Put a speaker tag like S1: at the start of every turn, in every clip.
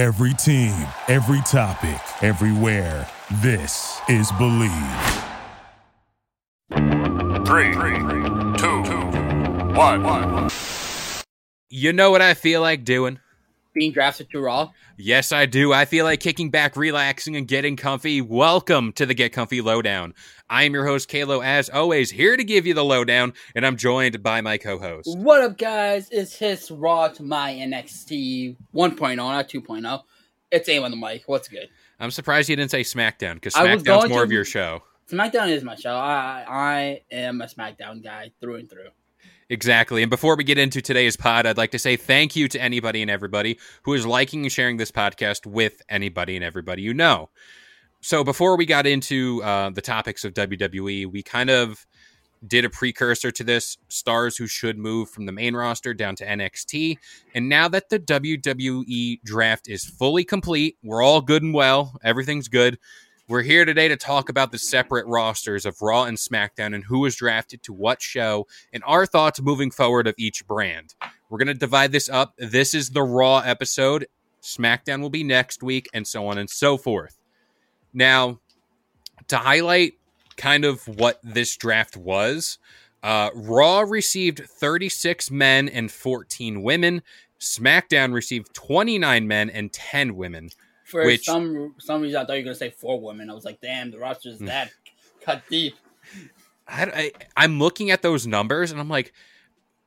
S1: Every team, every topic, everywhere. This is Believe.
S2: Three, two, one.
S3: You know what I feel like doing?
S4: Being drafted to Raw.
S3: Yes, I do. I feel like kicking back, relaxing, and getting comfy. Welcome to the Get Comfy Lowdown. I am your host, Kalo, as always, here to give you the lowdown, and I'm joined by my co host.
S4: What up, guys? It's his Raw to my NXT 1.0, not 2.0. It's aim on the mic. What's good?
S3: I'm surprised you didn't say SmackDown, because SmackDown's more
S4: to-
S3: of your show.
S4: SmackDown is my show. I I am a SmackDown guy through and through.
S3: Exactly. And before we get into today's pod, I'd like to say thank you to anybody and everybody who is liking and sharing this podcast with anybody and everybody you know. So before we got into uh, the topics of WWE, we kind of did a precursor to this stars who should move from the main roster down to NXT. And now that the WWE draft is fully complete, we're all good and well, everything's good. We're here today to talk about the separate rosters of Raw and SmackDown and who was drafted to what show and our thoughts moving forward of each brand. We're going to divide this up. This is the Raw episode. SmackDown will be next week, and so on and so forth. Now, to highlight kind of what this draft was, uh, Raw received 36 men and 14 women. SmackDown received 29 men and 10 women.
S4: For
S3: Which-
S4: some some reason, I thought you were gonna say four women. I was like, damn, the roster's
S3: Hmm.
S4: that cut deep.
S3: I, I, am looking at those numbers and I'm like,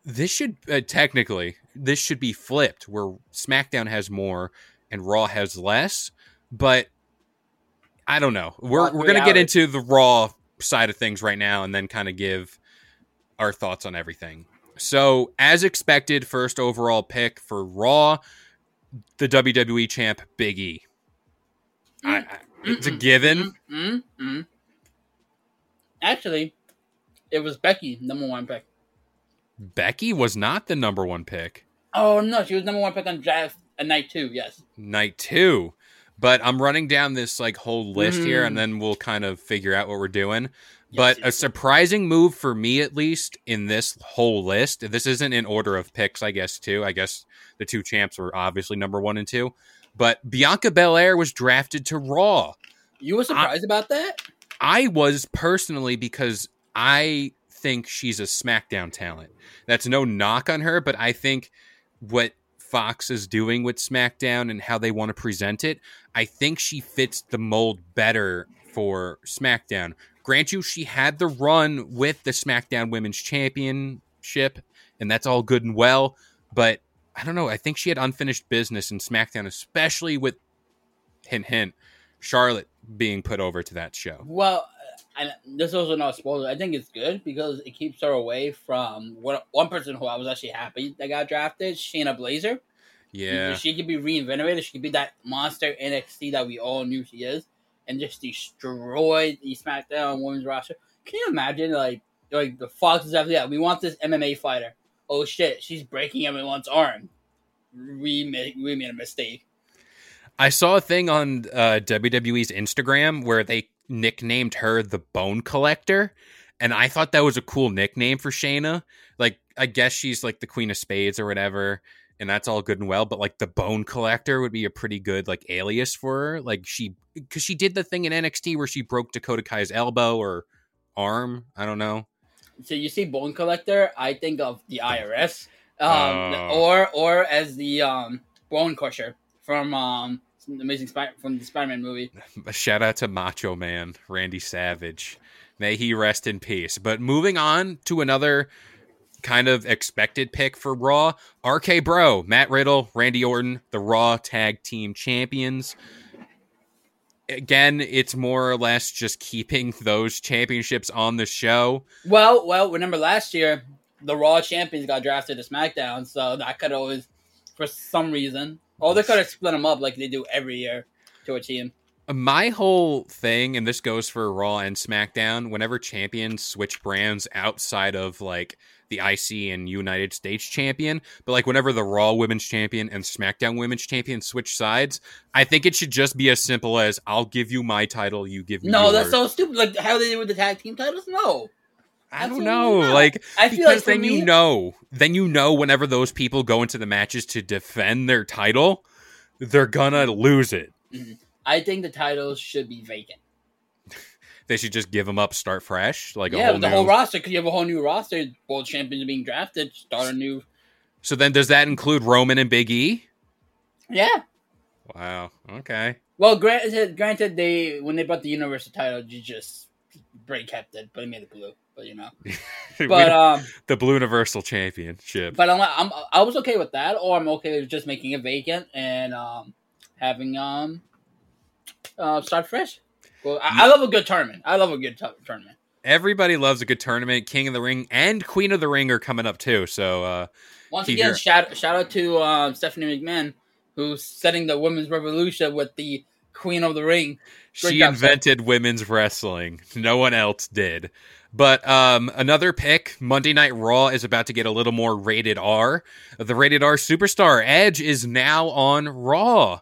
S3: this should uh, technically this should be flipped where SmackDown has more and Raw has less, but I don't know. We're we're gonna get into the Raw side of things right now and then kind of give our thoughts on everything. So, as expected, first overall pick for Raw, the WWE champ Big E. I, I, it's a given.
S4: mm mm Actually, it was Becky, number one pick.
S3: Becky was not the number one pick.
S4: Oh no, she was number one pick on draft at night two. Yes.
S3: night two. But I'm running down this like whole list here,
S4: Mm.
S3: and then we'll kind of figure out what we're doing.
S4: Yes,
S3: but
S4: yes,
S3: a surprising move for me, at least in this whole list. This isn't in order of picks, I guess. Too, I guess the two champs were obviously number one and two. But Bianca Belair was drafted to Raw.
S4: You were surprised about that?
S3: I was personally because I think she's a SmackDown talent. That's no knock on her, but I think what Fox is doing with SmackDown and how they want to present it, I think she fits the mold better for SmackDown. Grant you, she had the run with the SmackDown Women's Championship, and that's all good and well, but I don't know. I think she had unfinished business in SmackDown, especially with hint hint Charlotte being put over to that show.
S4: Well, uh, and this is also not a spoiler. I think it's good because it keeps her away from one one person who I was actually happy that got drafted, Shayna Baszler.
S3: Yeah.
S4: She could be reinvigorated. She could be that monster NXT that we all knew she is, and just destroy the SmackDown Women's roster. Can you imagine, like, like the Fox is after that? We want this MMA fighter. Oh shit, she's breaking everyone's arm. We made we made a mistake.
S3: I saw a thing on uh, WWE's Instagram where they nicknamed her the Bone Collector, and I thought that was a cool nickname for Shayna. Like, I guess she's like the Queen of Spades or whatever, and that's all good and well. But like the Bone Collector would be a pretty good like alias for her. Like she, because she did the thing in NXT where she broke Dakota Kai's elbow or arm. I don't know.
S4: So you see Bone Collector, I think of the IRS, um,
S3: Oh.
S4: or or as the um, Bone Crusher from um, Amazing Spider from the Spider-Man movie.
S3: A shout out to Macho Man Randy Savage. May he rest in peace. But moving on to another kind of expected pick for Raw, RK Bro, Matt Riddle, Randy Orton, the Raw Tag Team Champions. Again, it's more or less just keeping those championships on the show.
S4: Well, well, remember last year the Raw champions got drafted to SmackDown, so that could always, for some reason, or they could have split them up like they do every year to a team.
S3: My whole thing, and this goes for Raw and SmackDown, whenever champions switch brands outside of like the IC and United States champion, but like whenever the Raw Women's Champion and SmackDown Women's Champion switch sides, I think it should just be as simple as I'll give you my title, you give me
S4: No,
S3: yours.
S4: that's so stupid. Like how they did with the tag team titles. No,
S3: I don't know.
S4: not.
S3: Like
S4: I feel
S3: because
S4: like
S3: then you know, then you know whenever those people go into the matches to defend their title, they're gonna lose it. Mm-hmm.
S4: I think the titles should be vacant.
S3: They should just give them up, start fresh, like a
S4: yeah,
S3: whole
S4: with the
S3: new.
S4: whole roster because you have a whole new roster. World champions are being drafted. Start a new.
S3: so then, does that include Roman and Big E?
S4: Yeah.
S3: Wow. Okay.
S4: Well, granted, granted, they when they brought the universal title, you just Bray kept it, but he made it blue. But you know, but um,
S3: the Blue Universal Championship.
S4: but I'm, I'm I was okay with that, or I'm okay with just making it vacant and um having um uh start fresh. Well, I, I love a good tournament. I love a good t- tournament.
S3: Everybody loves a good tournament. King of the Ring and Queen of the Ring are coming up too. So uh,
S4: Once again,
S3: your-
S4: shout shout out to um, Stephanie McMahon, who's setting the women's revolution with the Queen of the Ring. Great
S3: she
S4: job,
S3: invented women's wrestling. No one else did. But um, another pick, Monday Night Raw is about to get a little more rated R. The rated R superstar Edge is now on Raw.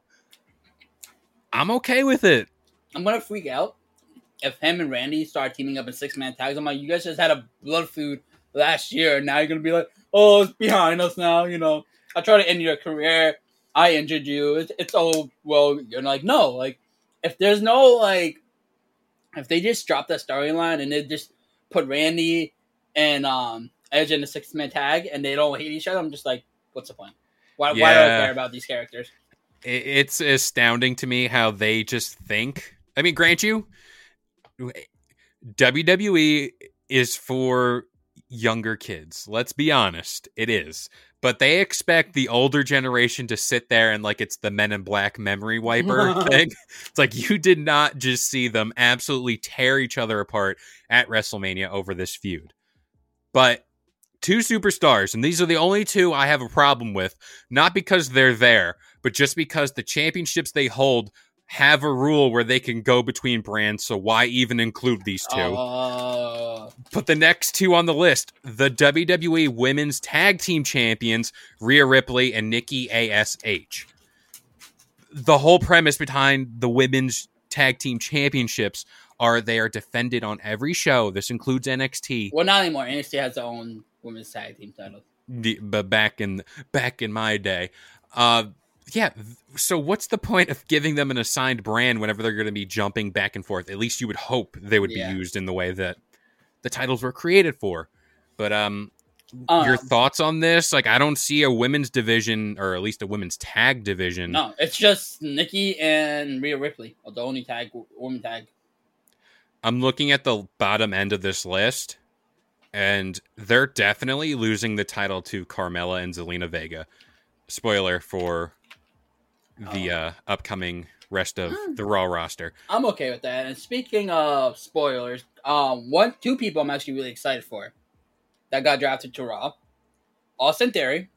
S3: I'm okay with it.
S4: I'm gonna freak out if him and Randy start teaming up in six man tags. I'm like, you guys just had a blood feud last year, and now you're gonna be like, oh, it's behind us now. You know, I try to end your career. I injured you. It's, it's all well. You're like, no, like if there's no like, if they just drop that storyline and they just put Randy and um Edge in a six man tag and they don't hate each other, I'm just like, what's the point? Why, why do I care about these characters?
S3: It's astounding to me how they just think. I mean, grant you, WWE is for younger kids. Let's be honest, it is. But they expect the older generation to sit there and like it's the Men in Black memory wiper thing. It's like you did not just see them absolutely tear each other apart at WrestleMania over this feud. But two superstars, and these are the only two I have a problem with, not because they're there, but just because the championships they hold have a rule where they can go between brands, so why even include these two?
S4: Uh,
S3: But the next two on the list, the WWE Women's Tag Team Champions, Rhea Ripley and Nikki ASH. The whole premise behind the Women's Tag Team Championships are they are defended on every show. This includes NXT.
S4: well, not anymore. NXT has their own women's tag team title.
S3: the- but back in back in my day uh yeah so what's the point of giving them an assigned brand whenever they're going to be jumping back and forth? At least you would hope they would
S4: Yeah.
S3: be used in the way that the titles were created for. But um
S4: Um,
S3: your thoughts on this? Like i don't see a women's division or at least a women's tag division.
S4: No, it's just Nikki and Rhea Ripley, are the only tag woman tag.
S3: i'm looking at the bottom end of this list and they're definitely losing the title to carmella and zelina vega. Spoiler for the uh, upcoming rest of
S4: Hmm.
S3: the Raw roster.
S4: I'm okay with that. And speaking of spoilers, um, one two people I'm actually really excited for that got drafted to Raw, Austin Theory,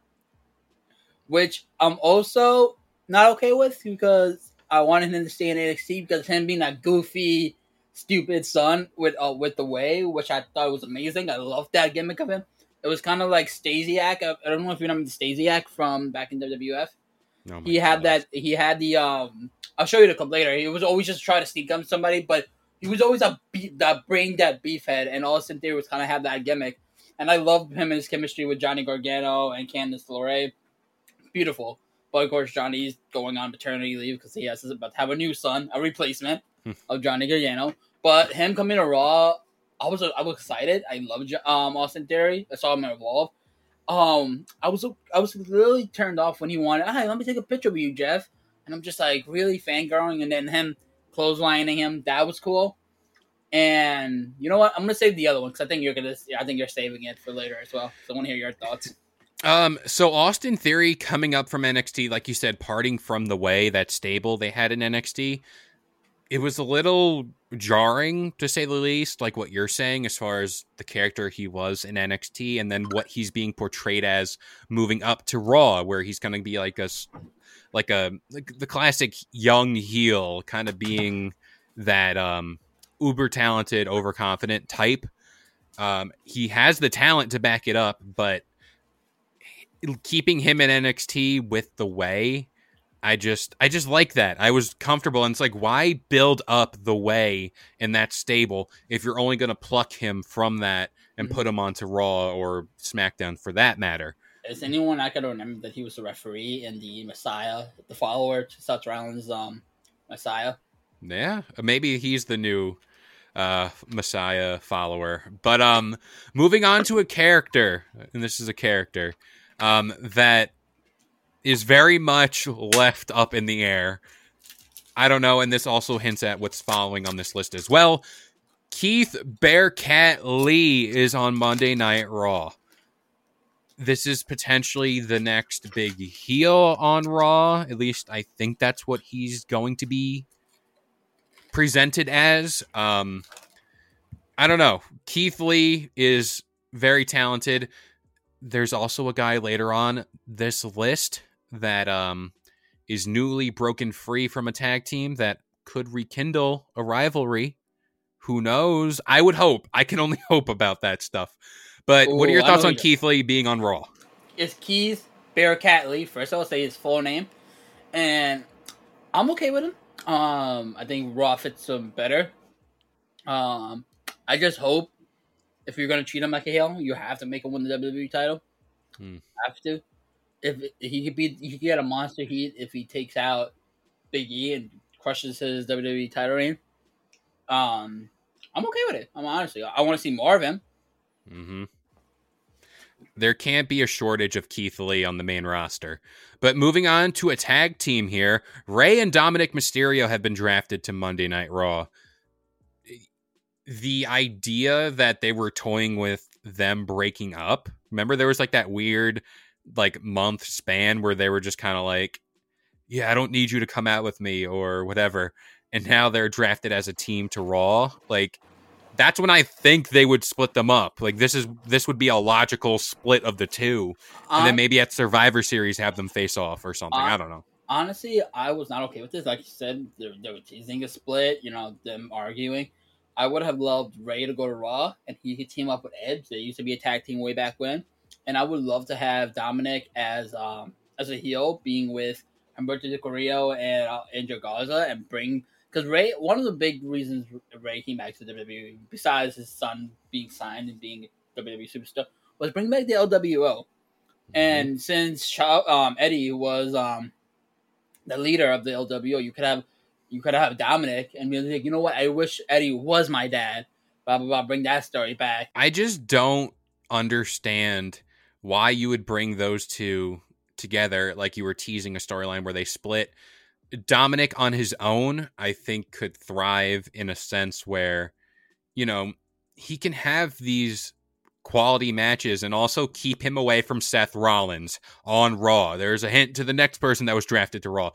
S4: which I'm also not okay with because I wanted him to stay in NXT because him being that goofy, stupid son with uh, with the way, which I thought was amazing. I loved that gimmick of him. It was kind of like Stasiak. I don't know if you remember the Stasiak from back in WWF.
S3: Oh
S4: he had that he had the um I'll show you the clip later. He was always just trying to sneak up somebody, but he was always a beat that brain dead beefhead and Austin Theory was kinda had that gimmick. And I loved him and his chemistry with Johnny Gargano and Candice LeRae. Beautiful. But of course Johnny's going on paternity leave because he has is about to have a new son, a replacement
S3: Hmm.
S4: of Johnny Gargano. But him coming to Raw, I was I was excited. I loved um Austin Theory. I saw him evolve. Um, I was I was really turned off when he wanted. Hey, let me take a picture with you, Jeff. And I'm just like really fangirling, and then him clotheslining him. That was cool. And you know what? I'm gonna save the other one because I think you're gonna. I think you're saving it for later as well. So I want to hear your thoughts.
S3: Um, so Austin Theory coming up from NXT, like you said, parting from the way that stable they had in NXT. It was a little jarring to say the least, like what you're saying as far as the character he was in NXT and then what he's being portrayed as moving up to Raw, where he's gonna be like a like a like the classic young heel, kind of being that um uber talented, overconfident type. Um, he has the talent to back it up, but keeping him in NXT with the way, I just I just like that. I was comfortable and it's like why build up the way in that stable if you're only going to pluck him from that and
S4: Mhm.
S3: put him onto Raw or SmackDown for that matter.
S4: is anyone I can remember that he was the referee in the Messiah, the follower to Seth Rollins' um Messiah?
S3: Yeah, maybe he's the new uh Messiah follower. But um moving on to a character, and this is a character um that is very much left up in the air. I don't know, and this also hints at what's following on this list as well. Keith Bearcat Lee is on Monday Night Raw. This is potentially the next big heel on Raw. At least I think that's what he's going to be presented as. Um, I don't know. Keith Lee is very talented. There's also a guy later on this list that um, is newly broken free from a tag team that could rekindle a rivalry. Who knows? I would hope. I can only hope about that stuff. But what are your thoughts on Keith Lee being on Raw?
S4: It's Keith Bearcat Lee. First, I'll say his full name, and I'm okay with him. Um, I think Raw fits him better. Um, I just hope if you're gonna treat him like a heel, you have to make him win the WWE title.
S3: Hmm.
S4: Have to. If he could be, he could get a monster heat if he takes out Big E and crushes his WWE title reign. Um, I'm okay with it. I'm honestly, I want to see more of him.
S3: Mm-hmm. There can't be a shortage of Keith Lee on the main roster. But moving on to a tag team here, Rey and Dominik Mysterio have been drafted to Monday Night Raw. The idea that they were toying with them breaking up. Remember, there was like that weird, like month span where they were just kind of like, "Yeah, I don't need you to come out with me" or whatever. And now they're drafted as a team to Raw. Like, that's when I think they would split them up. Like this is this would be a logical split of the two, and then
S4: Um,
S3: maybe at Survivor Series have them face off or something.
S4: Uh,
S3: I don't know.
S4: honestly, I was not okay with this. Like you said, they, they were teasing a split, you know, them arguing. I would have loved Rey to go to Raw and he could team up with Edge. They used to be a tag team way back when. And I would love to have Dominic as um as a heel, being with Humberto de Carrillo and uh, Angel Garza, and bring because Rey. One of the big reasons Rey came back to the WWE, besides his son being signed and being a WWE superstar, was bring back the LWO. And since um, Eddie was um, the leader of the LWO, you could have you could have Dominic and be like, you know what? I wish Eddie was my dad. Blah blah blah. Bring that story back.
S3: I just don't understand why you would bring those two together like you were teasing a storyline where they split. Dominic on his own, I think, could thrive in a sense where, you know, he can have these quality matches and also keep him away from Seth Rollins on Raw. There's a hint to the next person that was drafted to Raw.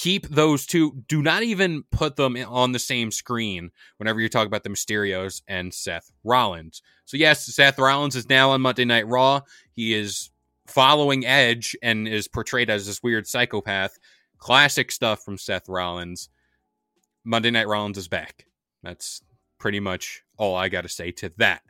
S3: Keep those two, do not even put them on the same screen whenever you talk about the Mysterios and Seth Rollins. So, yes, Seth Rollins is now on Monday Night Raw. He is following Edge and is portrayed as this weird psychopath. Classic stuff from Seth Rollins. Monday Night Rollins is back. That's pretty much all I got to say to that.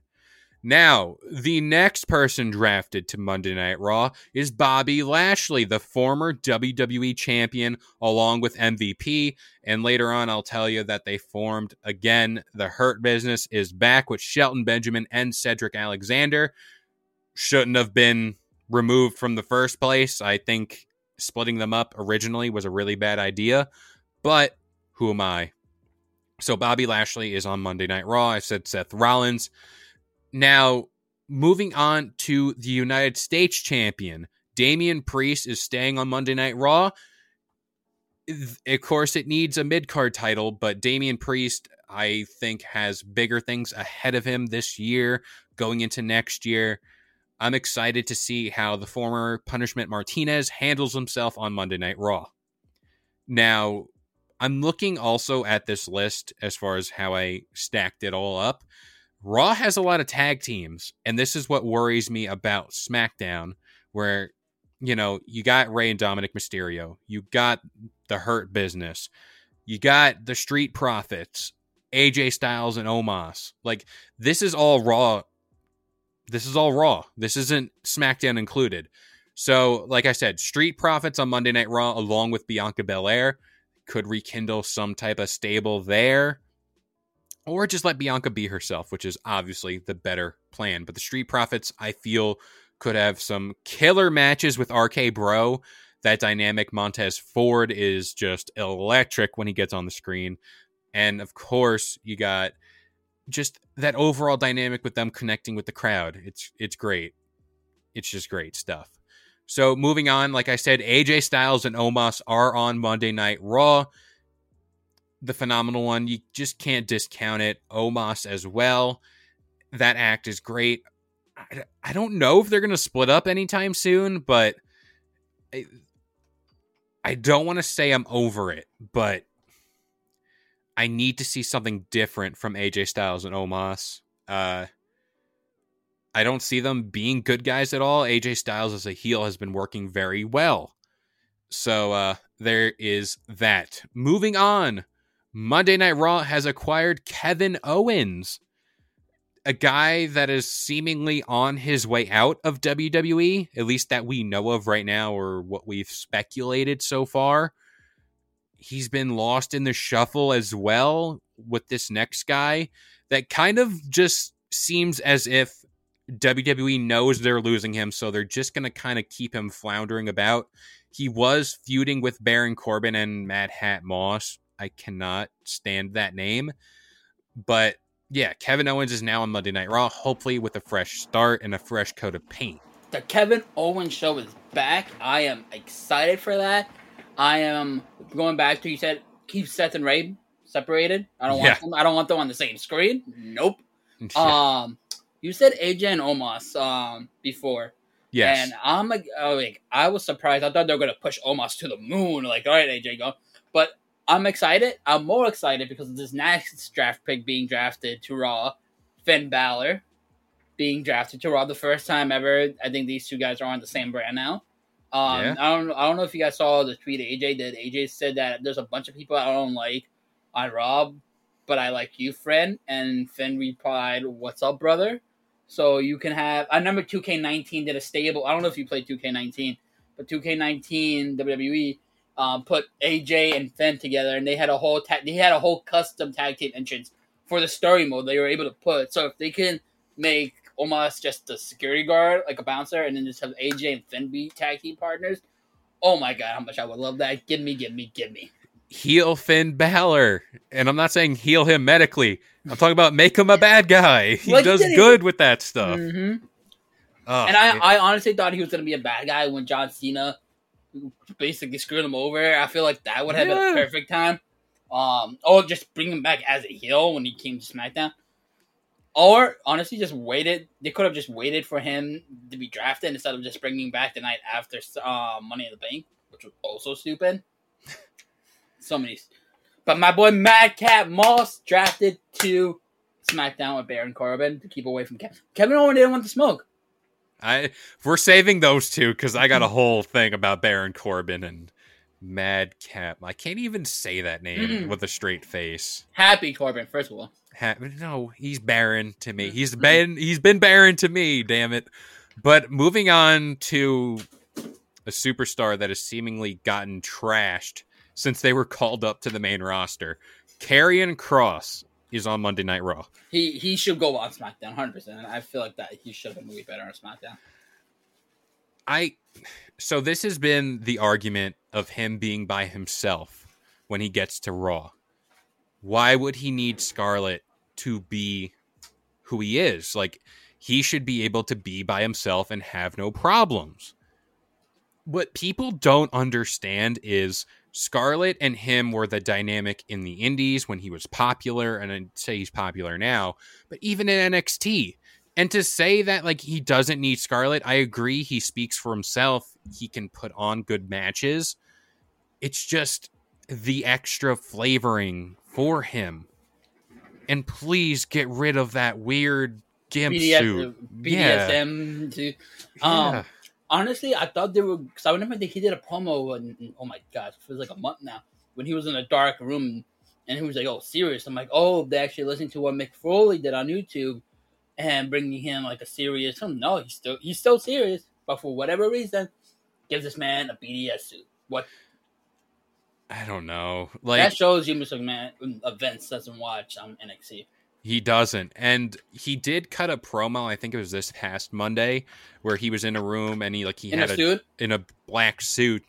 S3: Now, the next person drafted to Monday Night Raw is Bobby Lashley, the former WWE champion, along with MVP. And later on, I'll tell you that they formed again. The Hurt Business is back with Shelton Benjamin and Cedric Alexander. Shouldn't have been removed from the first place. I think splitting them up originally was a really bad idea, but who am I? So Bobby Lashley is on Monday Night Raw. I said Seth Rollins. Now, moving on to the United States champion, Damian Priest is staying on Monday Night Raw. Of course, it needs a mid card title, but Damian Priest, I think, has bigger things ahead of him this year, going into next year. I'm excited to see how the former Punishment Martinez handles himself on Monday Night Raw. Now, I'm looking also at this list as far as how I stacked it all up. Raw has a lot of tag teams, and this is what worries me about SmackDown, where you know you got Rey and Dominik Mysterio, you got the Hurt Business, you got the Street Profits, AJ Styles and Omos. Like this is all Raw. This is all Raw. This isn't SmackDown included. So, like I said, Street Profits on Monday Night Raw, along with Bianca Belair, could rekindle some type of stable there or just let Bianca be herself, which is obviously the better plan. But the Street Profits, I feel, could have some killer matches with RK Bro. That dynamic Montez Ford is just electric when he gets on the screen. And of course, you got just that overall dynamic with them connecting with the crowd. It's it's great. It's just great stuff. So moving on, like I said, AJ Styles and Omos are on Monday Night Raw. The phenomenal one, you just can't discount it. Omos as well. That act is great. I, I don't know if they're going to split up anytime soon, but I, I don't want to say I'm over it, but I need to see something different from AJ Styles and Omos. Uh, I don't see them being good guys at all. AJ Styles as a heel has been working very well. So uh, there is that. Moving on, Monday Night Raw has acquired Kevin Owens, a guy that is seemingly on his way out of WWE, at least that we know of right now, or what we've speculated so far. He's been lost in the shuffle as well with this next guy that kind of just seems as if WWE knows they're losing him, so they're just going to kind of keep him floundering about. He was feuding with Baron Corbin and Madcap Moss. I cannot stand that name. But yeah, Kevin Owens is now on Monday Night Raw, hopefully with a fresh start and a fresh coat of paint.
S4: The Kevin Owens show is back. I am excited for that. I am going back to you said keep Seth and Rey separated. I don't want them. I don't want them on the same screen. Nope.
S3: Yeah.
S4: Um, you said AJ and Omos um before,
S3: yes.
S4: and I'm like, like I was surprised. I thought they were gonna push Omos to the moon. Like, all right, AJ, go. But I'm excited. I'm more excited because of this next draft pick being drafted to Raw, Finn Balor being drafted to Raw the first time ever. I think these two guys are on the same brand now. Um,
S3: Yeah.
S4: I don't, I don't know if you guys saw the tweet AJ did. AJ said that there's a bunch of people I don't like on Raw, but I like you, friend. And Finn replied, "What's up, brother?" So you can have. I remember 2K19 did a stable. I don't know if you played 2K19, but 2K19 WWE um, put AJ and Finn together, and they had a whole tag. they had a whole custom tag team entrance for the story mode. They were able to put. So if they can make almost just a security guard, like a bouncer, and then just have AJ and Finn be tag team partners. Oh my god, how much I would love that! Give me, give me, give me.
S3: Heal Finn Balor. And I'm not saying heal him medically. I'm talking about make him a bad guy. He
S4: Like,
S3: does
S4: he-
S3: good with that stuff.
S4: hmm
S3: Oh,
S4: And I,
S3: it-
S4: I honestly thought he was gonna be a bad guy when John Cena basically screwed him over. I feel like that would have been
S3: Yeah.
S4: a perfect time. Um, or just bring him back as a heel when he came to SmackDown. Or honestly, just waited. They could have just waited for him to be drafted instead of just bringing back the night after uh, Money in the Bank, which was also stupid. so many, but my boy Madcap Moss drafted to SmackDown with Baron Corbin to keep away from Kevin. Kevin Owens didn't want to smoke.
S3: I we're saving those two because I got a whole thing about Baron Corbin and Madcap. I can't even say that name
S4: Mm-mm.
S3: with a straight face.
S4: Happy Corbin, first of all.
S3: Ha- no, he's Baron to me. Mm-hmm. He's been he's been Baron to me. Damn it! But moving on to a superstar that has seemingly gotten trashed since they were called up to the main roster. Karrion Kross is on Monday Night Raw.
S4: He he should go on SmackDown, hundred percent. I feel like that he should have been way better on SmackDown.
S3: I so this has been the argument of him being by himself when he gets to Raw. Why would he need Scarlett to be who he is? Like he should be able to be by himself and have no problems. What people don't understand is Scarlett and him were the dynamic in the indies when he was popular, and I'd say he's popular now, but even in NXT. And to say that like he doesn't need Scarlett, I agree. He speaks for himself. He can put on good matches. It's just the extra flavoring for him. And please get rid of that weird gimp suit. Yeah.
S4: BDSM too. Um,
S3: Yeah.
S4: Honestly, I thought they were because I remember that he did a promo. And, oh my gosh, it was like a month now when he was in a dark room and he was like, "Oh, serious." I'm like, "Oh, they actually listened to what Mick Foley did on YouTube and bringing him like a serious." Oh, no, he's still he's still serious, but for whatever reason, gives this man a BDS suit. What
S3: I don't know. Like that
S4: shows you, Mr. Man, events doesn't watch on NXT.
S3: He doesn't. And he did cut a promo, I think it was this past Monday, where he was in a room and he like he
S4: In
S3: had a,
S4: suit?
S3: in a black suit.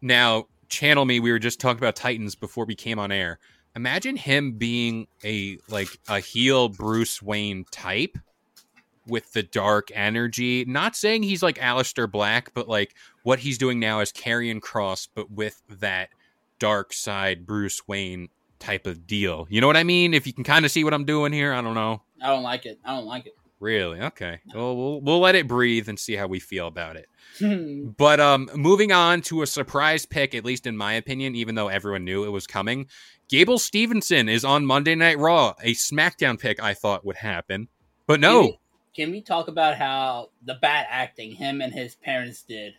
S3: Now, channel me, we were just talking about Titans before we came on air. Imagine him being a like a heel Bruce Wayne type with the dark energy. Not saying he's like Aleister Black, but like what he's doing now is Karrion Kross, but with that dark side Bruce Wayne type of deal. You know what I mean? If you can kind of see what I'm doing here, I don't know.
S4: I don't like it. I don't like it.
S3: Really? Okay. Well, we'll we'll let it breathe and see how we feel about it. But um, moving on to a surprise pick, at least in my opinion, even though everyone knew it was coming, Gable Stevenson is on Monday Night Raw. A SmackDown pick I thought would happen, but no.
S4: Can we, can we talk about how the bad acting him and his parents did?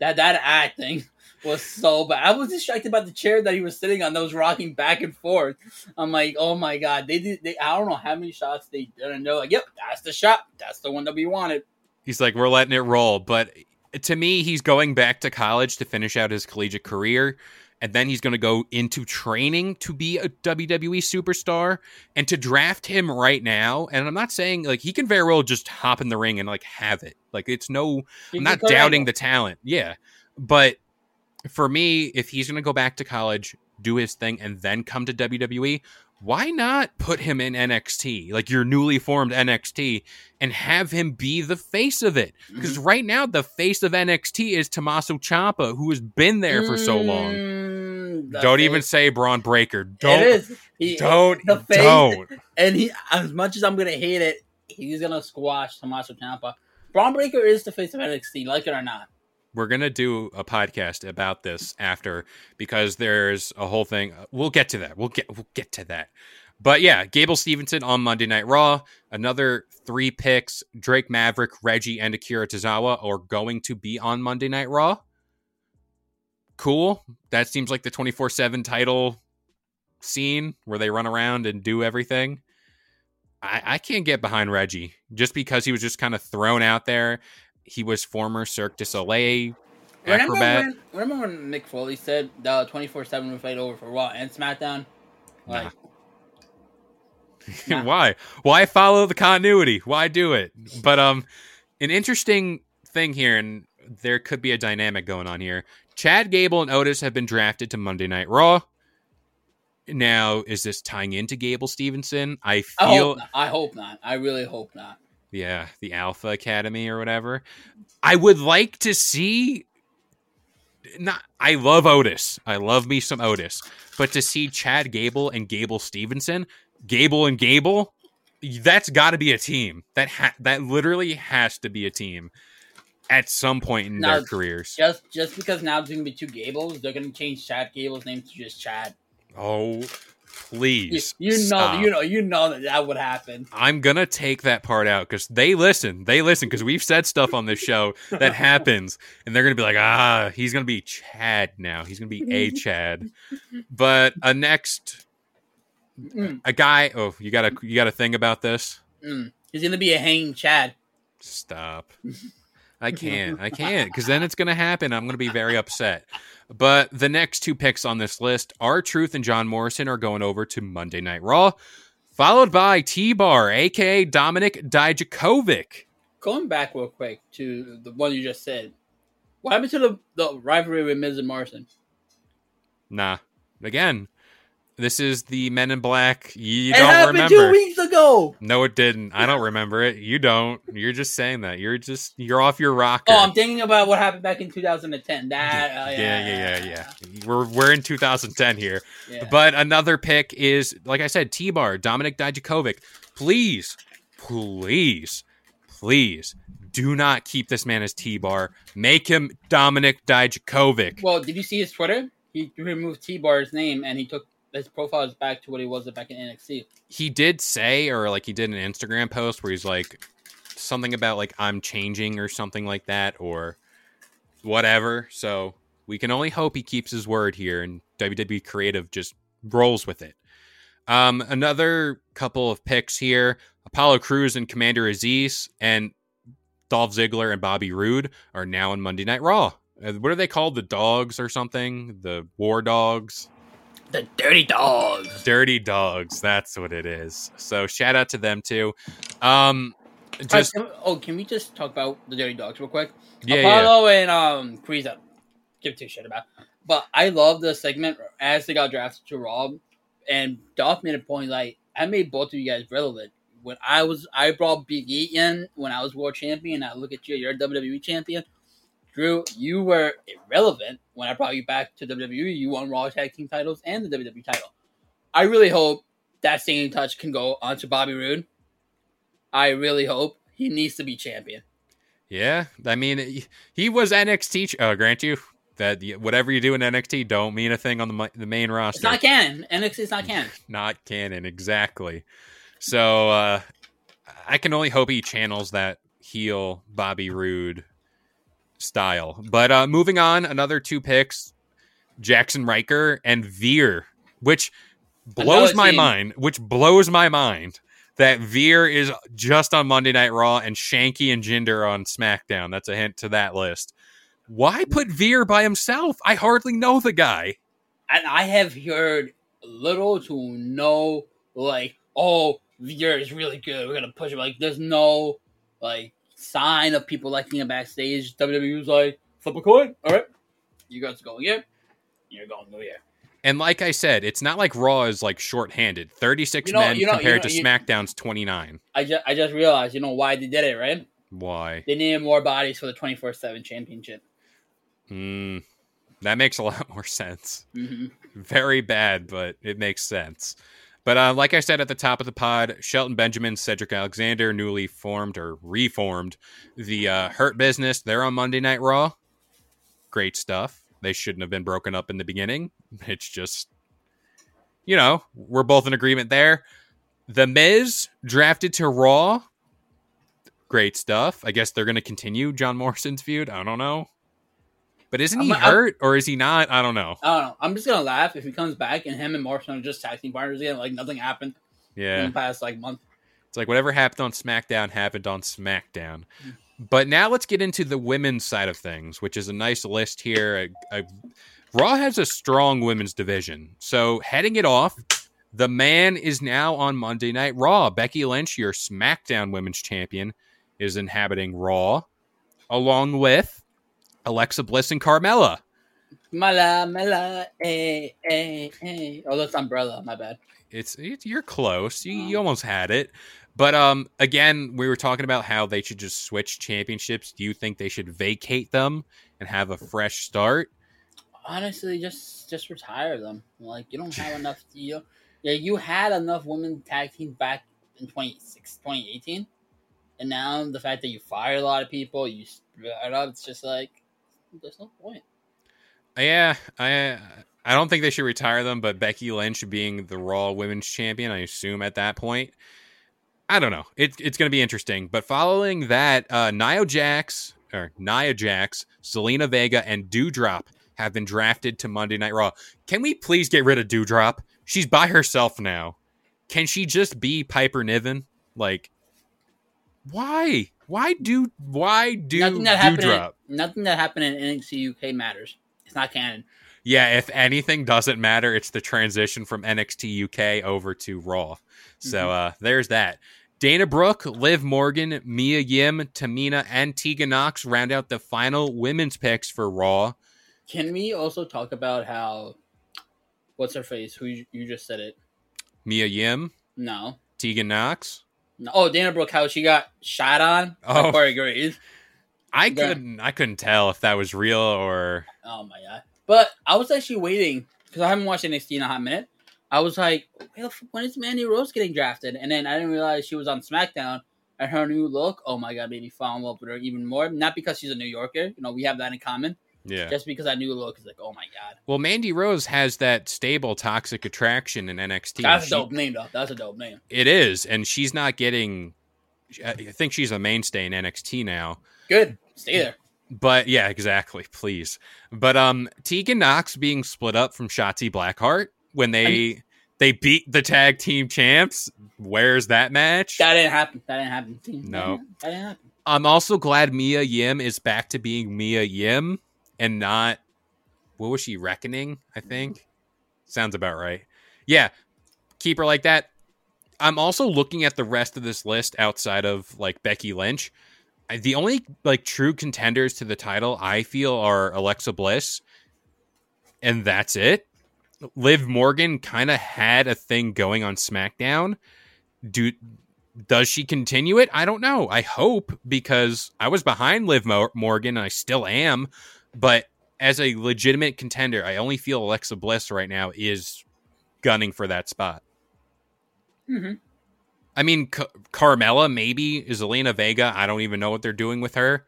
S4: That that acting was so bad. I was distracted by the chair that he was sitting on that was rocking back and forth. I'm like, oh my god, they did. They, I don't know how many shots they did, and they're like, yep, that's the shot. That's the one that we wanted.
S3: He's like, we're letting it roll. But to me, he's going back to college to finish out his collegiate career. And then he's going to go into training to be a WWE superstar and to draft him right now. And I'm not saying like he can very well just hop in the ring and like have it. Like it's no, I'm not doubting the talent. Yeah. But for me, if he's going to go back to college, do his thing, and then come to WWE, why not put him in NXT, like your newly formed NXT, and have him be the face of it? Because right now, the face of NXT is Tommaso Ciampa, who has been there for so long.
S4: Mm,
S3: Don't even say Bron Breakker. Don't.
S4: He,
S3: Don't.
S4: the face-
S3: don't.
S4: and he as much as I'm gonna hate it, he's gonna squash Tommaso Ciampa. Bron Breakker is the face of NXT, like it or not.
S3: We're gonna do a podcast about this after because there's a whole thing. Uh, we'll get to that. We'll get we'll get to that. But yeah, Gable Stevenson on Monday Night Raw. Another three picks: Drake Maverick, Reggie, and Akira Tozawa are going to be on Monday Night Raw. Cool. That seems like the twenty four seven title scene where they run around and do everything. I, I can't get behind Reggie just because he was just kind of thrown out there. He was former Cirque du Soleil
S4: Remember when, remember when Mick Foley said the 24 7 would fight over for Raw and SmackDown? Like, Nah.
S3: Why? Why follow the continuity? Why do it? But um, an interesting thing here, and there could be a dynamic going on here. Chad Gable and Otis have been drafted to Monday Night Raw. Now, is this tying into Gable Stevenson? I
S4: I
S3: feel,
S4: hope not. I hope not. I really hope not.
S3: Yeah, the Alpha Academy or whatever. I would like to see. Not, I love Otis. I love me some Otis, but to see Chad Gable and Gable Stevenson, Gable and Gable, that's got to be a team. That ha- that literally has to be a team at some point in
S4: Now,
S3: their careers.
S4: Just just because now it's gonna be two Gables, they're gonna change Chad Gable's name to just Chad.
S3: Oh, please,
S4: you know,
S3: stop.
S4: you know, you know that that would happen.
S3: I'm gonna take that part out because they listen. They listen because we've said stuff on this show that happens, and they're gonna be like, ah, he's gonna be Chad now. He's gonna be a Chad. But a next,
S4: Mm,
S3: a guy. Oh, you got a you got a thing about this?
S4: mm. He's gonna be a hanging Chad.
S3: Stop. I can't. I can't because then it's gonna happen. I'm gonna be very upset. But the next two picks on this list, R Truth and John Morrison, are going over to Monday Night Raw, followed by T Bar, aka Dominik Dijakovic.
S4: Going back real quick to the one you just said. What happened to the, the rivalry with Miz and Morrison?
S3: Nah. Again, this is the Men in Black. You
S4: it
S3: don't
S4: happened
S3: remember.
S4: two weeks ago.
S3: No, it didn't. I don't remember it. You don't. You're just saying that. You're just you're off your rocker.
S4: Oh, I'm thinking about what happened back in 2010. That, uh,
S3: yeah, yeah, yeah, yeah. We're we're in 2010 here.
S4: yeah.
S3: But another pick is, like I said, T Bar, Dominik Dijakovic. Please, please, please do not keep this man as T Bar. Make him Dominik Dijakovic.
S4: Well, did you see his Twitter? He removed T Bar's name and he took his profile is back to what he was back in NXT.
S3: he did say, or like he did an Instagram post where he's like something about like I'm changing or something like that, or whatever. So we can only hope he keeps his word here, and WWE Creative just rolls with it. Um, another couple of picks here: Apollo Crews and Commander Azeez, and Dolph Ziggler and Bobby Roode are now in Monday Night Raw. Uh, What are they called? The Dogs or something? The War Dogs?
S4: The Dirty Dogs.
S3: Dirty Dogs. That's what it is. So shout out to them too. Um, just
S4: can oh, can we just talk about the Dirty Dogs real quick?
S3: yeah, yeah.
S4: Apollo and um Frieza. Give two shit about. But I love the segment as they got drafted to Raw, and Dolph made a point like I made both of you guys relevant. When I was, I brought Big E in when I was world champion. I look at you, you're a WWE champion. Drew, you were irrelevant when I brought you back to WWE. You won Raw tag team titles and the WWE title. I really hope that singing touch can go onto Bobby Roode. I really hope he needs to be champion.
S3: Yeah, I mean, he- was NXT. Uh, grant you that whatever you do in NXT don't mean a thing on the the main roster.
S4: It's not canon. NXT is not canon.
S3: Not canon, exactly. So uh, I can only hope he channels that heel Bobby Roode style. But uh, moving on, another two picks: Jaxson Ryker and Veer, which blows my mind. Which blows my mind. That Veer is just on Monday Night Raw and Shanky and Jinder on SmackDown. That's a hint to that list. Why put Veer by himself? I hardly know the guy.
S4: and I have heard little to no like, oh, Veer is really good. We're gonna push him. Like, there's no like sign of people liking him backstage. WWE was like, flip a coin. All right, you guys go here. You're going to go here.
S3: And like I said, it's not like Raw is like shorthanded. 36
S4: You know-
S3: men
S4: you know- you
S3: compared
S4: know-
S3: to
S4: you-
S3: SmackDown's 29.
S4: I just I just realized, you know why they did it, right?
S3: Why?
S4: They needed more bodies for the twenty four seven championship.
S3: Mm, that makes a lot more sense.
S4: hmm
S3: Very bad, but it makes sense. But uh, like I said at the top of the pod, Shelton Benjamin, Cedric Alexander, newly formed or reformed the uh, Hurt Business. They're on Monday Night Raw. Great stuff. They shouldn't have been broken up in the beginning. It's just, you know, we're both in agreement there. The Miz drafted to Raw. Great stuff. I guess they're going to continue John Morrison's feud. I don't know. But isn't he
S4: I'm- I'm-
S3: hurt or is he not? I don't know.
S4: I don't know. I'm just gonna laugh if he comes back and him and Morrison are just tag team partners again, like nothing happened
S3: Yeah.
S4: in the past like month.
S3: It's like whatever happened on SmackDown happened on SmackDown. Mm. But now let's get into the women's side of things, which is a nice list here. I, I, Raw has a strong women's division. So heading it off, the man is now on Monday Night Raw. Becky Lynch, your SmackDown Women's Champion, is inhabiting Raw, along with Alexa Bliss and Carmella.
S4: Mala, mala, eh, eh, eh. Oh, that's Umbrella. My bad.
S3: it's, it's you're close. You, you almost had it. But um again, we were talking about how they should just switch championships. Do you think they should vacate them and have a fresh start?
S4: Honestly, just just retire them. Like you don't have enough. You, yeah, you had enough women tag teams back in 26, 2018. and now the fact that you fire a lot of people, you it up. It's just like there's no point.
S3: Yeah, I I don't think they should retire them, but Becky Lynch being the Raw Women's Champion, I assume at that point. I don't know. It, it's going to be interesting. But following that, uh, Nia Jax or Nia Jax, Zelina Vega, and Doudrop have been drafted to Monday Night Raw. Can we please get rid of Doudrop? She's by herself now. Can she just be Piper Niven? Like, why? Why do? Why do
S4: nothing that happened.
S3: Doudrop?
S4: In, nothing that happened in NXT UK matters. It's not canon.
S3: Yeah, if anything doesn't matter, it's the transition from NXT UK over to Raw. So uh, there's that. Dana Brooke, Liv Morgan, Mia Yim, Tamina, and Tegan Nox round out the final women's picks for Raw.
S4: Can we also talk about how what's her face? Who you, you just said it?
S3: Mia Yim,
S4: No.
S3: Tegan Nox.
S4: No. Oh, Dana Brooke, how she got shot on
S3: Oh.
S4: by Corey Graves.
S3: I
S4: Yeah.
S3: couldn't I couldn't tell if that was real or
S4: Oh my god! But I was actually waiting because I haven't watched NXT in a hot minute. I was like, when is Mandy Rose getting drafted? And then I didn't realize she was on SmackDown. And her new look, oh my god, made me fall in love with her even more. Not because she's a New Yorker, you know, we have that in common.
S3: Yeah.
S4: Just because that new look is like, oh my god,
S3: Well, Mandy Rose has that stable toxic attraction in NXT.
S4: that's a dope name though. That's a dope name.
S3: It is, and she's not getting. I think she's a mainstay in NXT now.
S4: Good, stay there.
S3: But yeah, exactly. Please. But um, Tegan Nox being split up from Shotzi Blackheart when they they beat the tag team champs. Where's that match?
S4: That didn't happen. That didn't happen.
S3: No.
S4: that didn't happen.
S3: I'm also glad Mia Yim is back to being Mia Yim and not what was she reckoning? I think Sounds about right. Yeah, keep her like that. I'm also looking at the rest of this list outside of like Becky Lynch. The only like true contenders to the title I feel are Alexa Bliss, and that's it. Liv Morgan kind of had a thing going on SmackDown. Do does she continue it? I don't know. I hope because I was behind Liv Mo- Morgan and I still am, but as a legitimate contender, I only feel Alexa Bliss right now is gunning for that spot.
S4: hmm
S3: I mean, C- Carmella maybe is Zelina Vega. I don't even know what they're doing with her.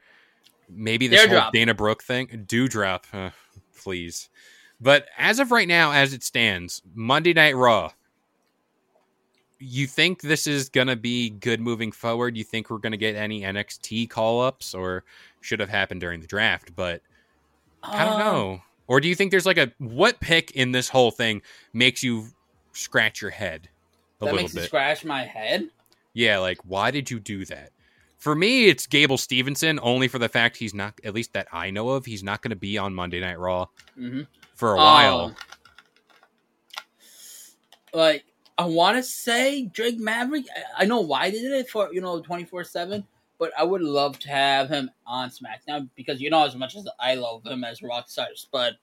S3: Maybe this whole. Dana Brooke thing. Doudrop, uh, please. But as of right now, as it stands, Monday Night Raw. You think this is gonna be good moving forward? You think we're gonna get any NXT call ups, or should have happened during the draft? But I don't
S4: Um,
S3: know. Or do you think there's like a what pick in this whole thing makes you scratch your head a
S4: That
S3: little
S4: makes me
S3: bit?
S4: scratch my head.
S3: Yeah, like why did you do that? For me, it's Gable Steveson only for the fact he's not, at least that I know of, he's not going to be on Monday Night Raw
S4: hmm
S3: for a while.
S4: like I want to say Drake Maverick. I- I know why they did it for you know twenty four seven, but I would love to have him on SmackDown because you know as much as I love him as Rockstar but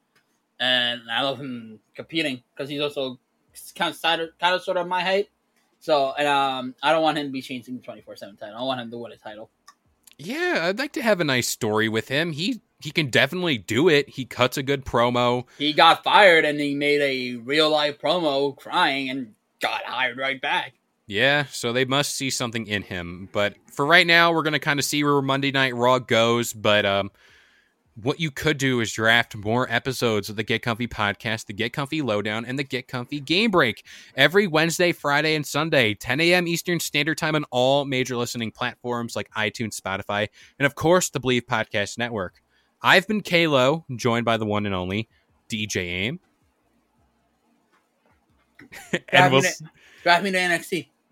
S4: and I love him competing because he's also kind of kind of sort of my height. So and um, I don't want him to be changing the twenty four seven title. I want him to win a title.
S3: Yeah, I'd like to have a nice story with him. He he can definitely do it. He cuts a good promo.
S4: He got fired and he made a real life promo crying and got hired right back.
S3: Yeah, so they must see something in him. But for right now, we're going to kind of see where Monday Night Raw goes. But um, what you could do is draft more episodes of the Get Comfy podcast, the Get Comfy Lowdown, and the Get Comfy Game Break every Wednesday, Friday, and Sunday, 10 a.m. Eastern Standard Time on all major listening platforms like iTunes, Spotify, and of course, the Bleav Podcast Network. I've been Kalo, joined by the one and only DJ Aim. and we'll,
S4: me, to, me to NXT.